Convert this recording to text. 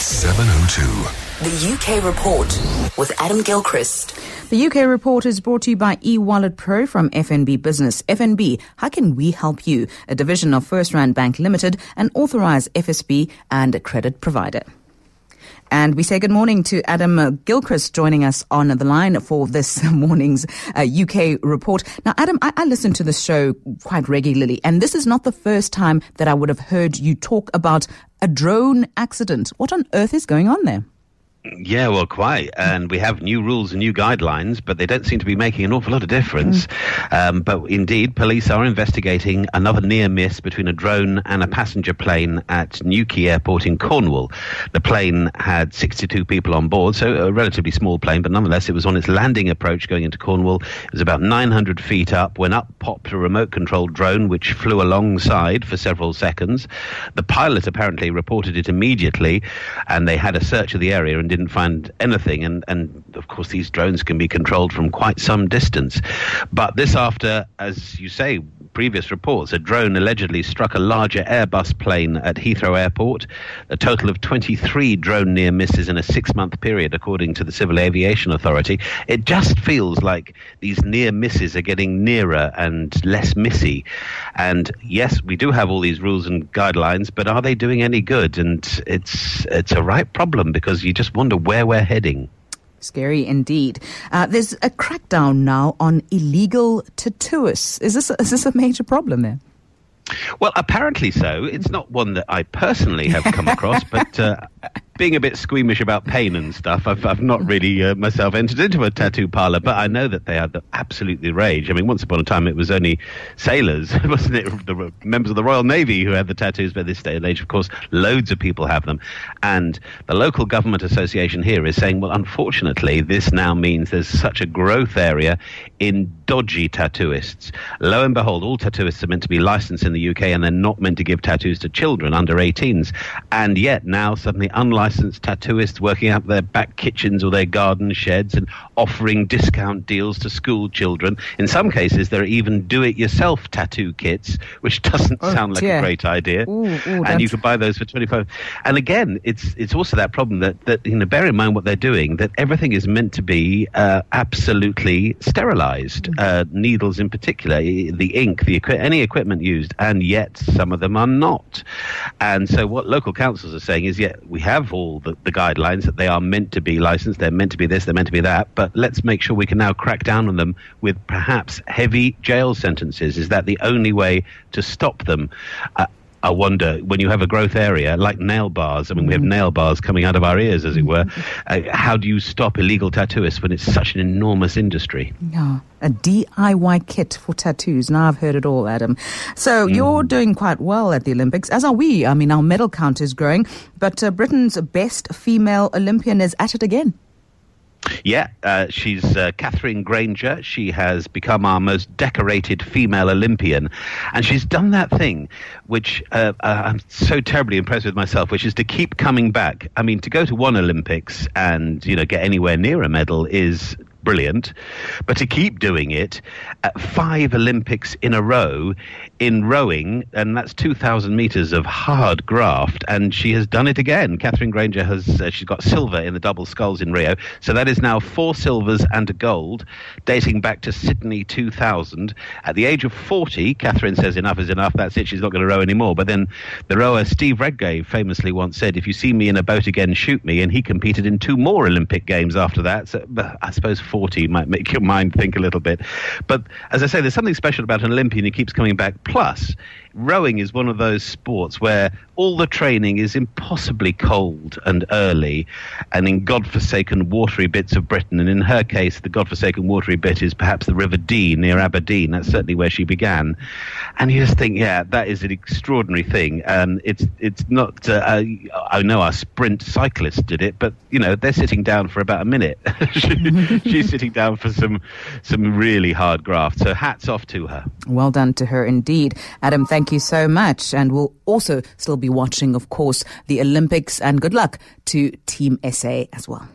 702. The UK Report with Adam Gilchrist. The UK report is brought to you by eWallet Pro from FNB Business. FNB, how can we help you? A division of FirstRand Bank Limited, an authorized FSP and a credit provider. And we say good morning to Adam Gilchrist joining us on the line for this morning's uh, UK report. Now, Adam, I, I listen to the show quite regularly, and this is not the first time that I would have heard you talk about a drone accident. What on earth is going on there? Yeah, well, quite. And we have new rules and new guidelines, but they don't seem to be making an awful lot of difference. Mm. Um, but indeed, police are investigating another near miss between a drone and a passenger plane at Newquay Airport in Cornwall. The plane had 62 people on board, so a relatively small plane, but nonetheless, it was on its landing approach going into Cornwall. It was about 900 feet up when up popped a remote controlled drone which flew alongside for several seconds. The pilot apparently reported it immediately, and they had a search of the area and didn't find anything. And, and of course, these drones can be controlled from quite some distance. But this after, as you say, previous reports, a drone allegedly struck a larger Airbus plane at Heathrow Airport. A total of 23 drone near misses in a six month period, according to the Civil Aviation Authority. It just feels like these near misses are getting nearer and less missy. And yes, we do have all these rules and guidelines, but are they doing any good? And it's, it's a right problem because you just wonder where we're heading. Scary indeed. Uh, there's a crackdown now on illegal tattooists. Is this is this a major problem there? Well, apparently so. It's not one that I personally have come across, but uh, being a bit squeamish about pain and stuff, I've, I've not really uh, myself entered into a tattoo parlor, but I know that they are the, absolutely rage. I mean, once upon a time it was only sailors, wasn't it? The members of the Royal Navy who had the tattoos, but this day and age, of course, loads of people have them. And the local government association here is saying, well, unfortunately, this now means there's such a growth area in dodgy tattooists. Lo and behold, all tattooists are meant to be licensed in the UK and they're not meant to give tattoos to children under 18s. And yet now suddenly unlicensed licensed tattooists working out their back kitchens or their garden sheds and offering discount deals to school children. In some cases, there are even do-it-yourself tattoo kits, which doesn't oh, sound like dear. a great idea. Ooh, ooh, and you can buy those for 25 And again, it's it's also that problem that, that, you know, bear in mind what they're doing, that everything is meant to be uh, absolutely sterilized, mm-hmm. uh, needles in particular, the ink, the any equipment used, and yet some of them are not. And so what local councils are saying is, yeah, we have all the, the guidelines that they are meant to be licensed, they're meant to be this, they're meant to be that, but let's make sure we can now crack down on them with perhaps heavy jail sentences. Is that the only way to stop them? Uh, I wonder when you have a growth area like nail bars. I mean, we have mm. nail bars coming out of our ears, as it were. Uh, how do you stop illegal tattooists when it's such an enormous industry? Yeah, a DIY kit for tattoos. Now I've heard it all, Adam. So mm. you're doing quite well at the Olympics, as are we. I mean, our medal count is growing, but uh, Britain's best female Olympian is at it again. Yeah, uh, she's uh, Katherine Grainger. She has become our most decorated female Olympian. And she's done that thing, which uh, uh, I'm so terribly impressed with myself, which is to keep coming back. I mean, to go to one Olympics and, you know, get anywhere near a medal is brilliant. But to keep doing it at five Olympics in a row in rowing, and that's 2,000 meters of hard graft, and she has done it again. Katherine Grainger has, uh, she's got silver in the double sculls in Rio. So that is now four silvers and a gold, dating back to Sydney 2000. At the age of 40, Catherine says enough is enough, that's it, she's not going to row anymore. But then the rower Steve Redgrave famously once said, if you see me in a boat again, shoot me. And he competed in two more Olympic Games after that. So I suppose 40 might make your mind think a little bit. But as I say, there's something special about an Olympian who keeps coming back. Plus, rowing is one of those sports where all the training is impossibly cold and early and in godforsaken watery bits of Britain. And in her case, the godforsaken watery bit is perhaps the River Dee near Aberdeen. That's certainly where she began. And you just think, yeah, that is an extraordinary thing. And it's it's not, uh, I know our sprint cyclists did it, but, you know, they're sitting down for about a minute. She's sitting down for some, some really hard graft. So hats off to her. Well done to her indeed. Adam, thank you so much. And we'll also still be watching, of course, the Olympics and good luck to Team SA as well.